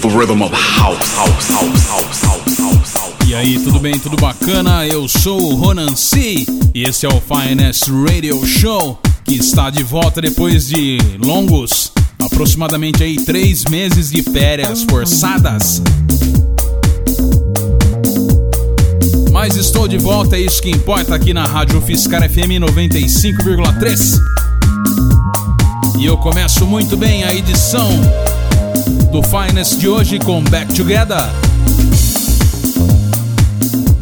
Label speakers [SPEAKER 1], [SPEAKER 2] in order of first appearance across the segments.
[SPEAKER 1] the
[SPEAKER 2] rhythm of house, house, house, house, house, house, house.
[SPEAKER 3] E aí, tudo bem, tudo bacana? Eu sou o Ronan C e esse é o Finest Radio Show que está de volta depois de longos, aproximadamente aí três meses de férias forçadas. Mas estou de volta, é isso que importa aqui na Rádio Fiscar FM 95,3. E eu começo muito bem a edição do Finest de hoje com Back Together.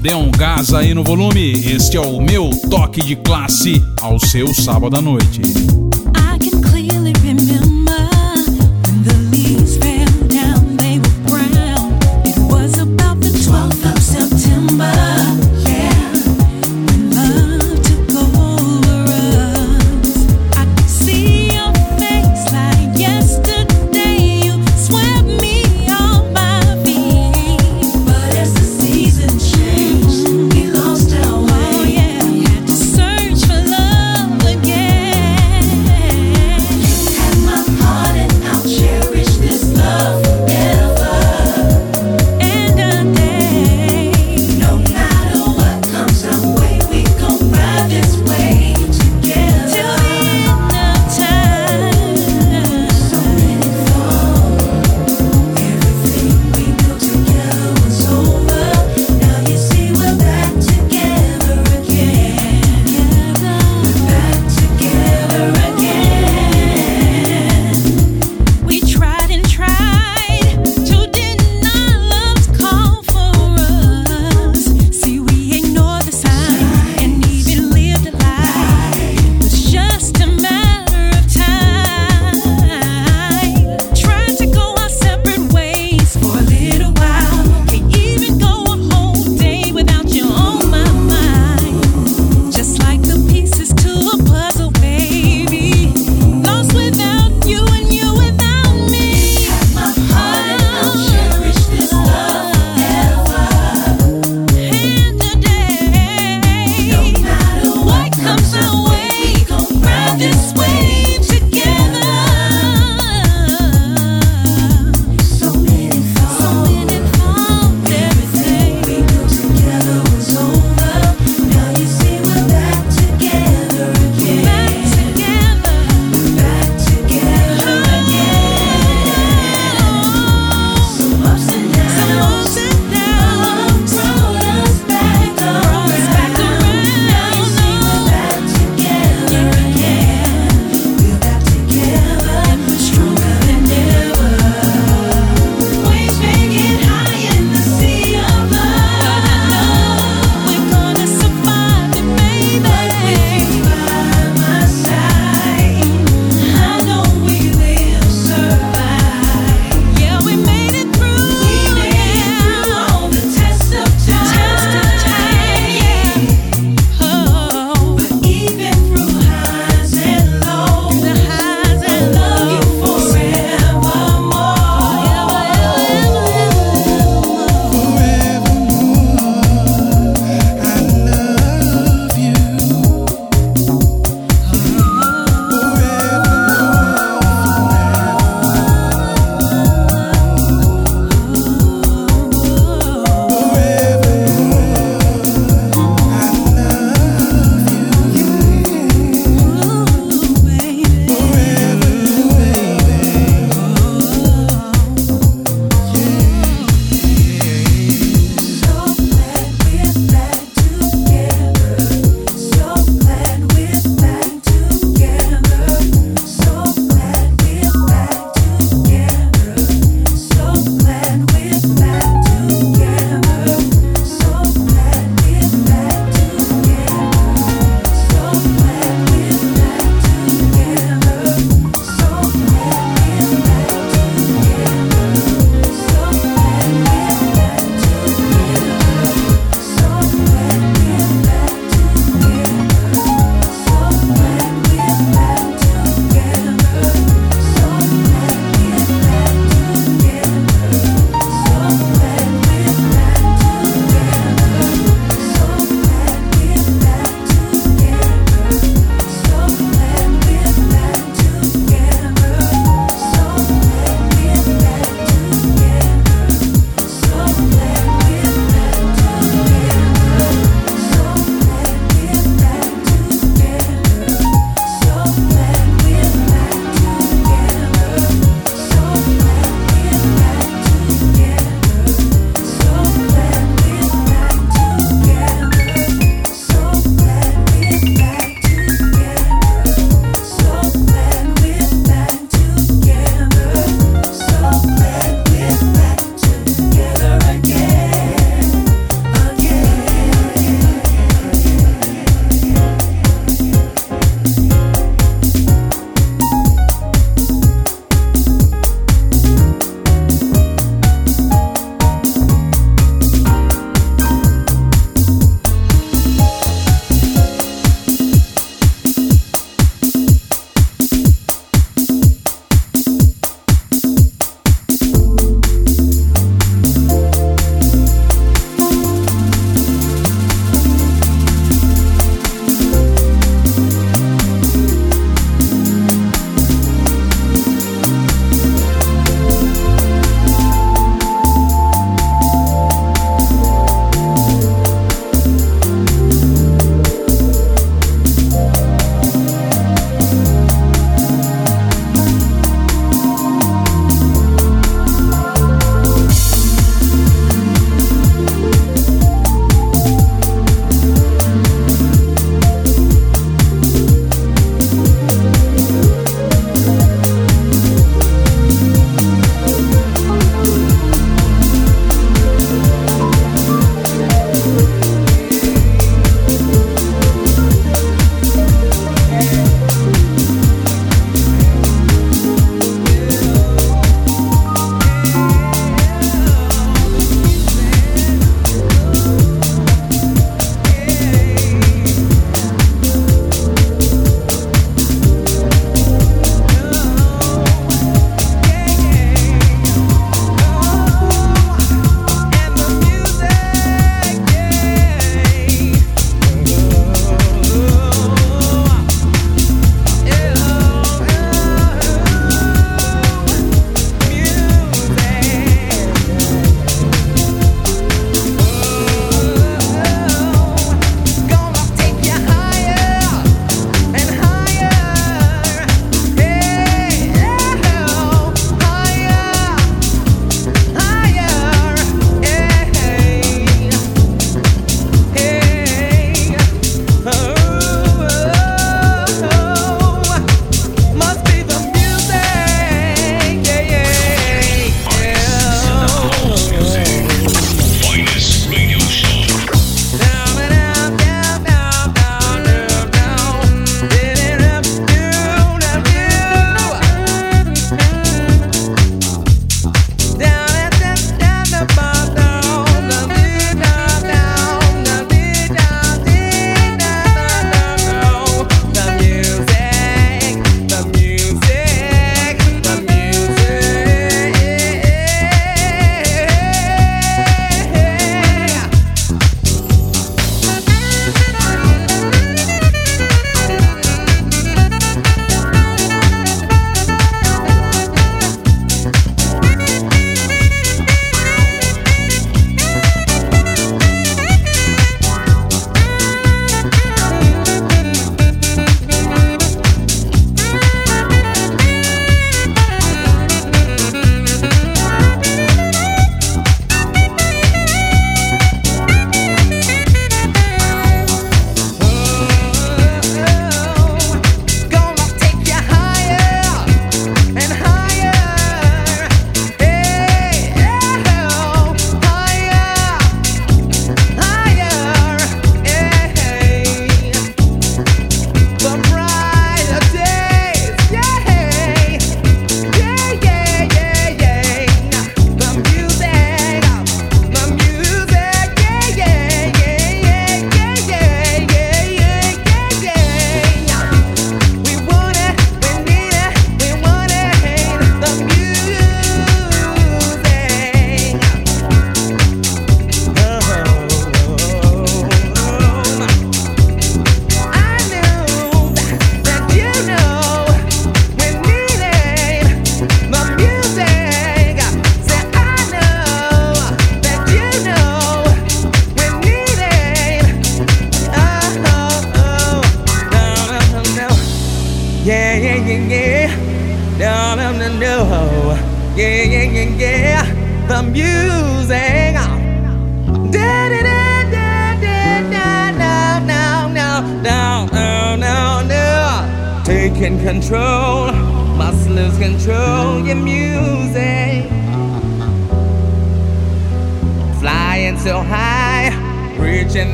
[SPEAKER 3] Dê um gás aí no volume, este é o meu toque de classe ao seu sábado à noite.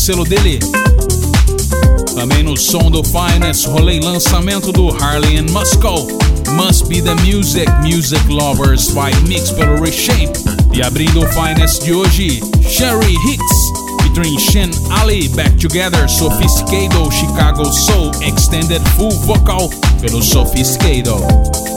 [SPEAKER 3] Selo dele. Também no som do Finest, rolei lançamento do Harley and Moscow. Must Be The Music, Music Lovers by Mix pelo Reshape. E abrindo o Finest de hoje, Sherry Hicks, featuring Shen Ali, Back Together, Sophisticado, Chicago Soul, Extended Full Vocal pelo Sophisticado.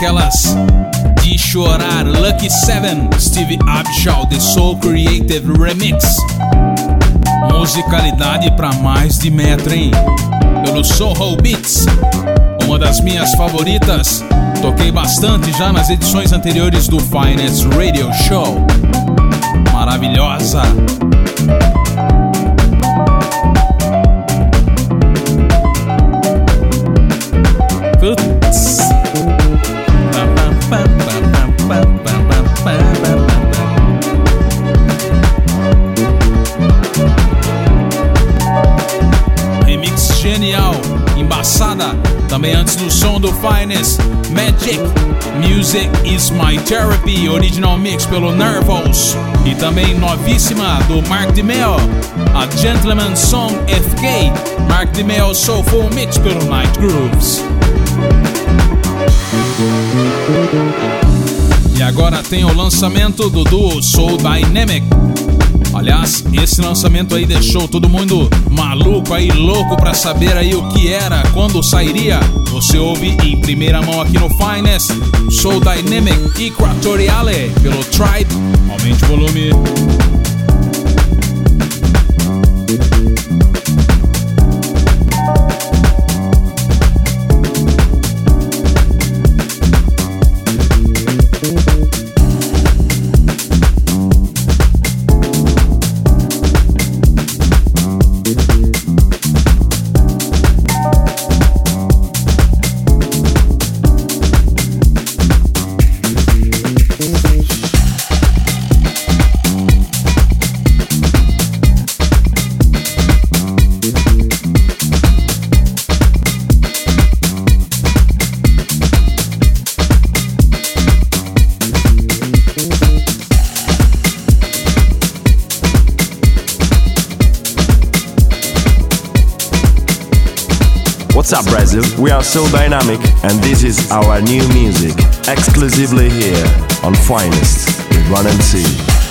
[SPEAKER 3] Daquelas de chorar. Lucky Seven, Steve Abshaw, The Soul Creative Remix. Musicalidade pra mais de metro, hein? Pelo Soho Beats, uma das minhas favoritas. Toquei bastante já nas edições anteriores do Finance Radio Show. Maravilhosa. Therapy, original mix pelo Nervous. E também novíssima do Mark DeMeo, a Gentleman Song FK. Mark DeMeo Soulful Mix pelo Night Grooves. E agora tem o lançamento do duo Soul Dynamic. Aliás, esse lançamento aí deixou todo mundo maluco aí, louco pra saber aí o que era, quando sairia. Você ouve em primeira mão aqui no Finest, Soul Dynamic Equatoriale, pelo Tribe. Aumente o volume.
[SPEAKER 4] We are so dynamic, and this is our new music, exclusively here on Finest with Run and See.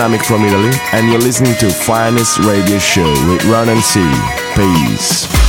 [SPEAKER 4] Dynamic from Italy, and you're listening to Finest Radio Show with Run and See. Peace.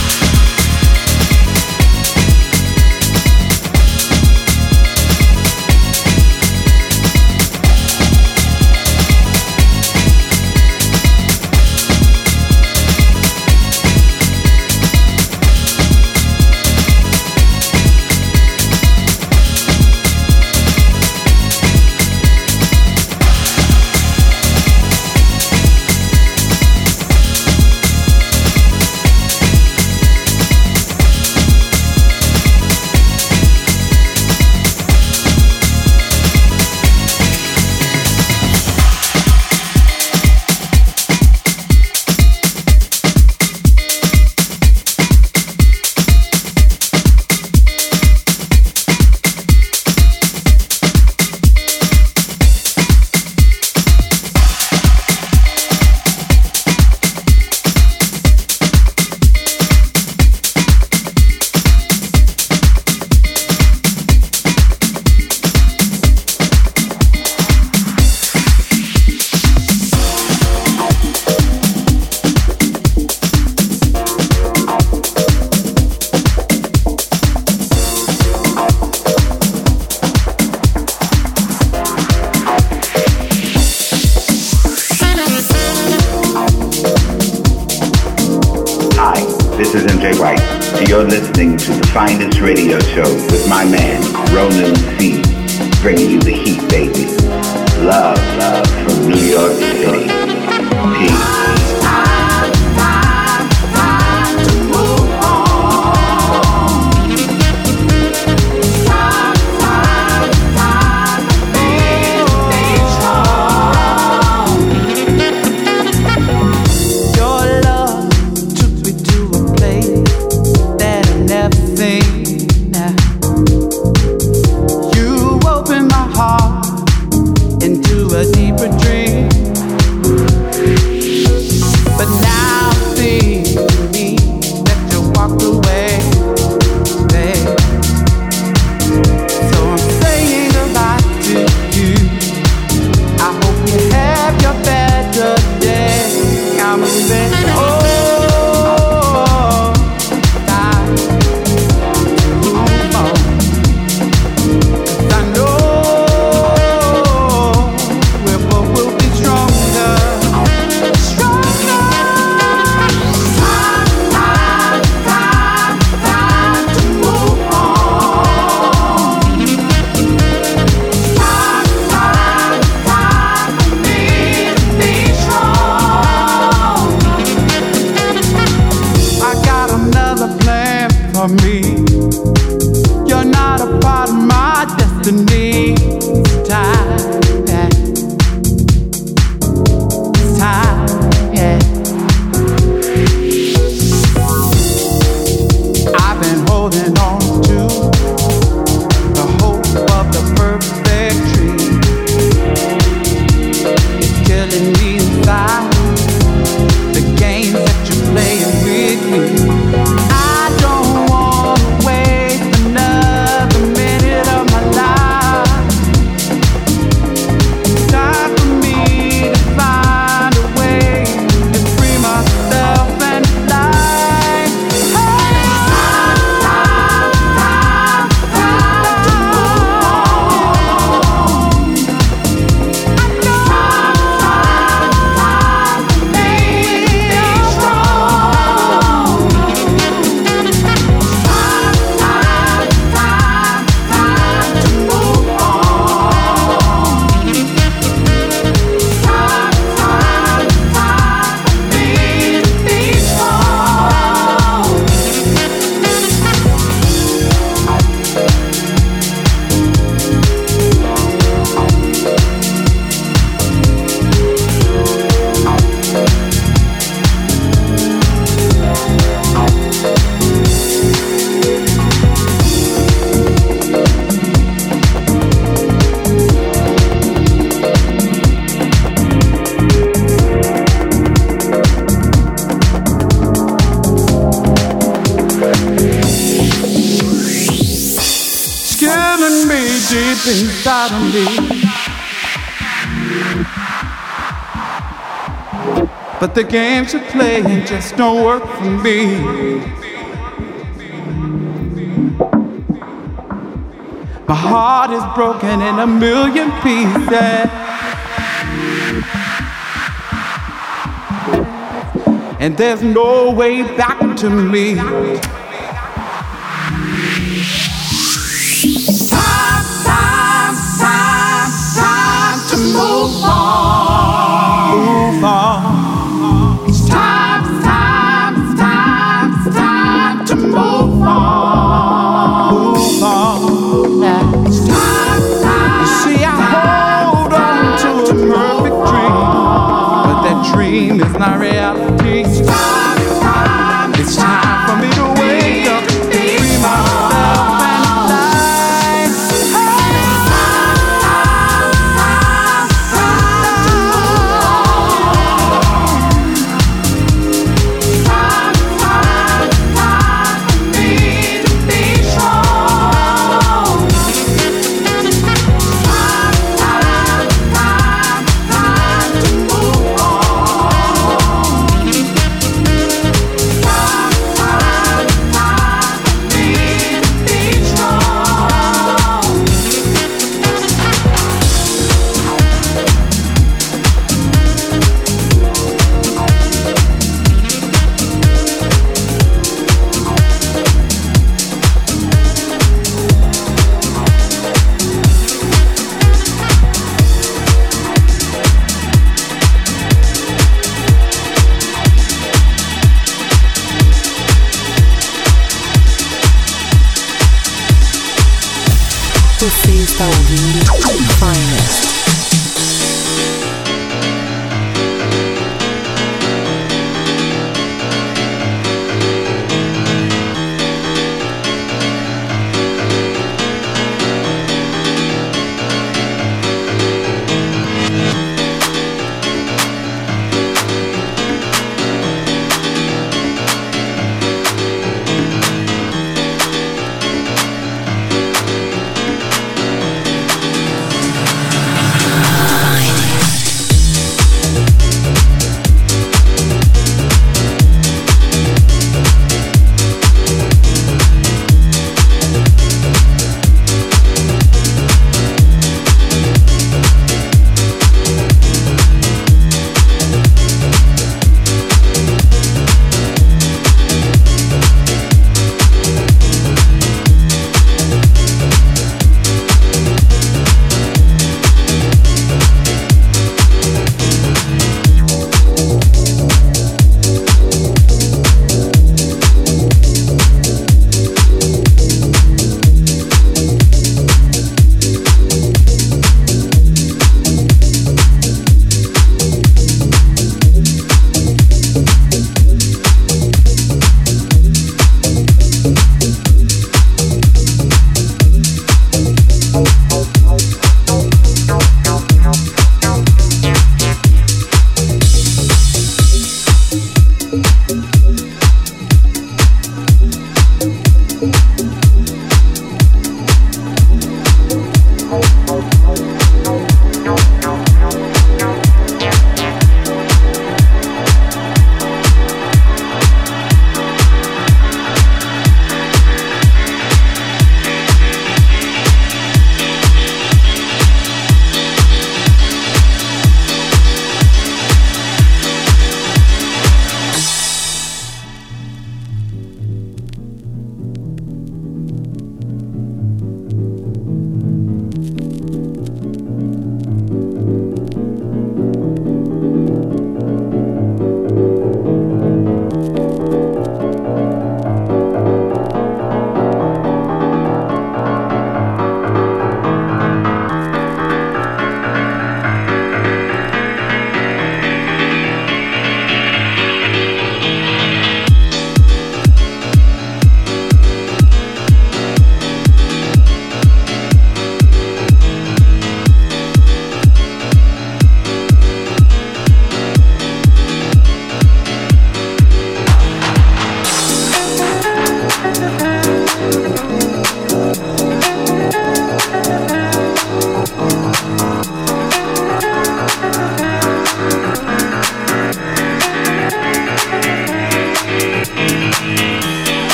[SPEAKER 4] But the games you're playing just don't work for me. My heart is broken in a million pieces. And there's no way back to me. when I
[SPEAKER 3] read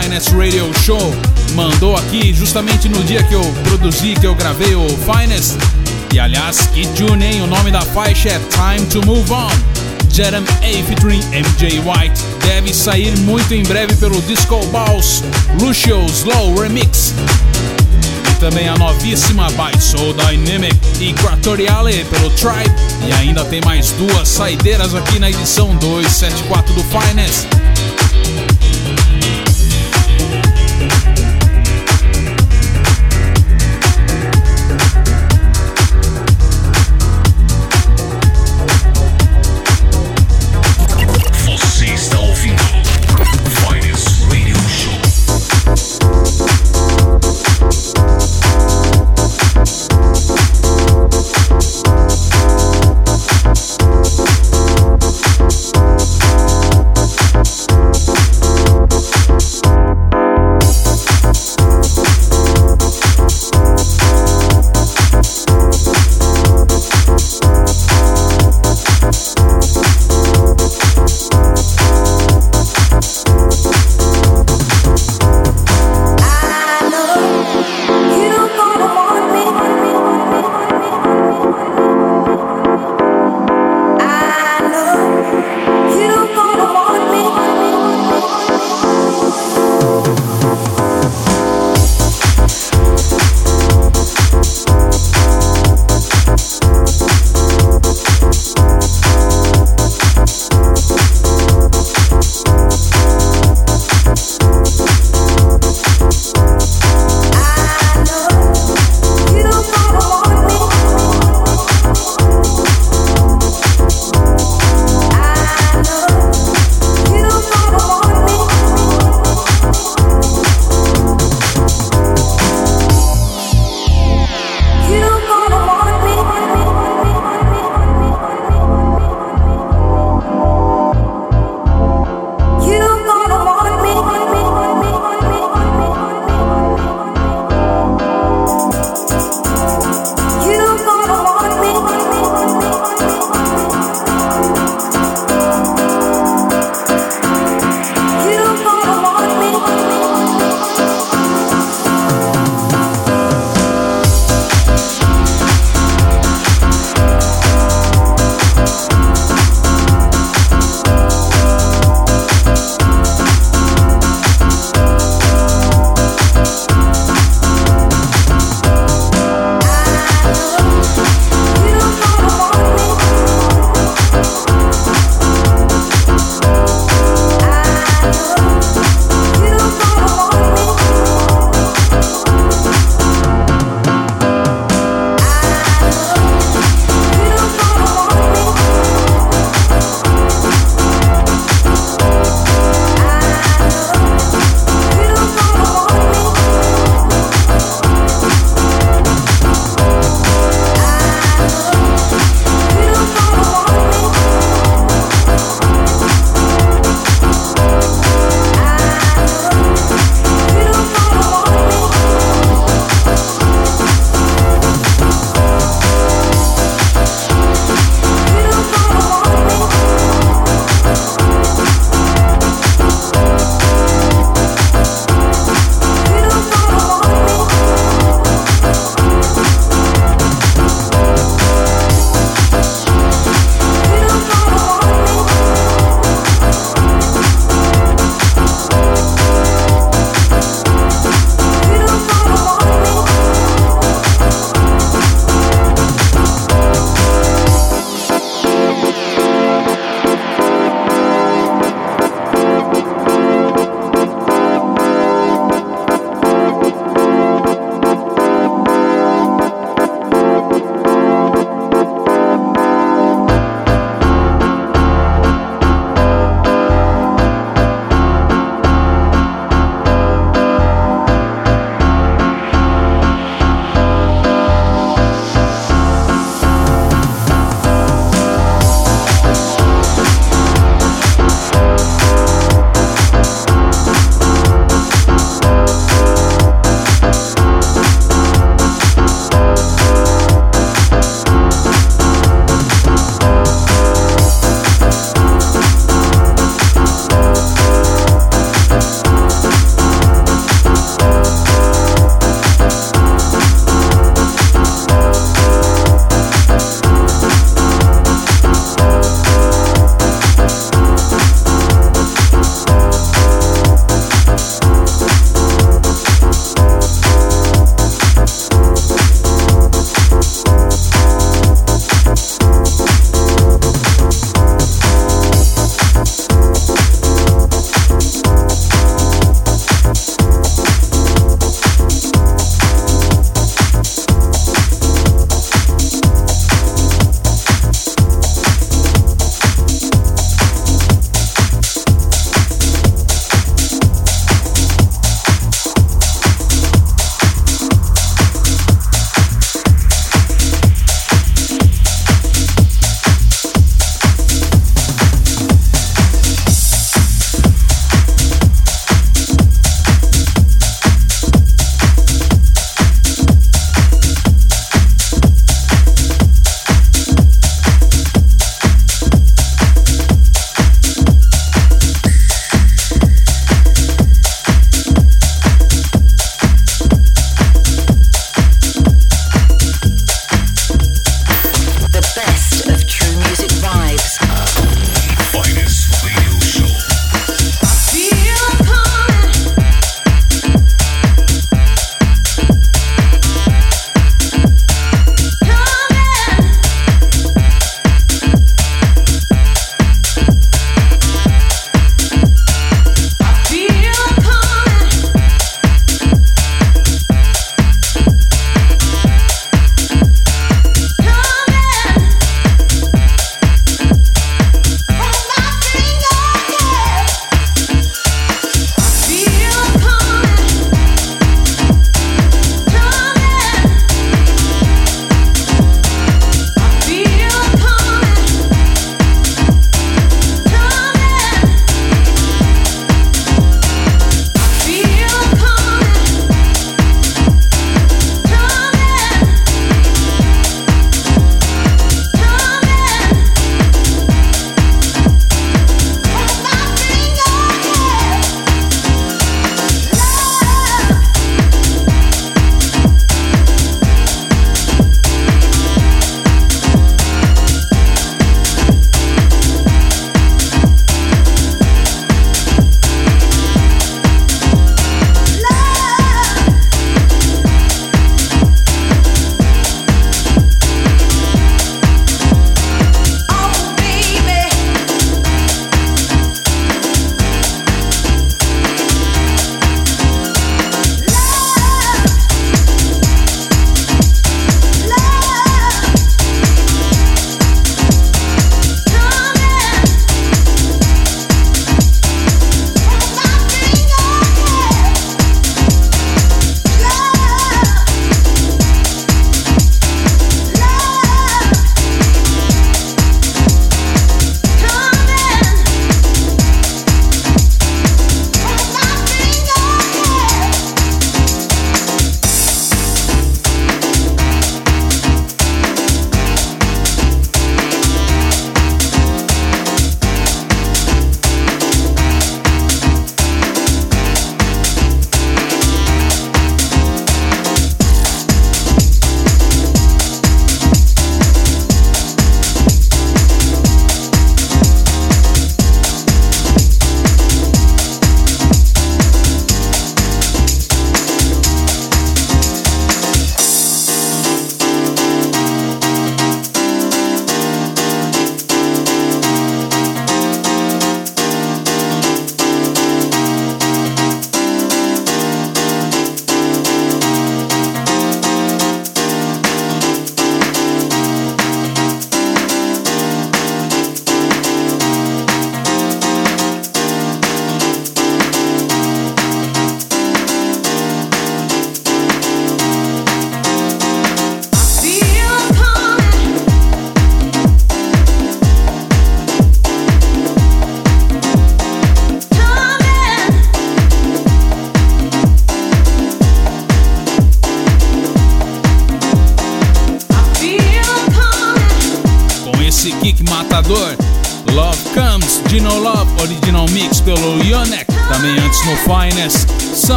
[SPEAKER 3] Finance Radio Show, mandou aqui justamente no dia que eu produzi, que eu gravei o Finest. E aliás, que tune, hein? O nome da faixa é Time to Move On. Jerem A featuring MJ White deve sair muito em breve pelo Disco Balls Lucio Slow Remix. E também a novíssima by Soul Dynamic e pelo Tribe. E ainda tem mais duas saideiras aqui na edição 274 do Finest.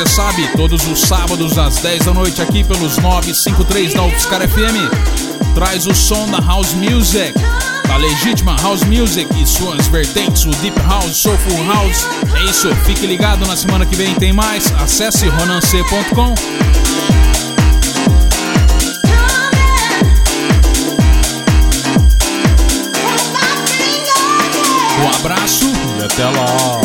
[SPEAKER 3] Você sabe, todos os sábados às 10 da noite aqui pelos 953 da UFSCar FM. Traz o som da House Music, da legítima House Music e suas vertentes, o Deep House, Soulful House. É isso, fique ligado, na semana que vem tem mais. Acesse ronance.com. Um abraço e até lá.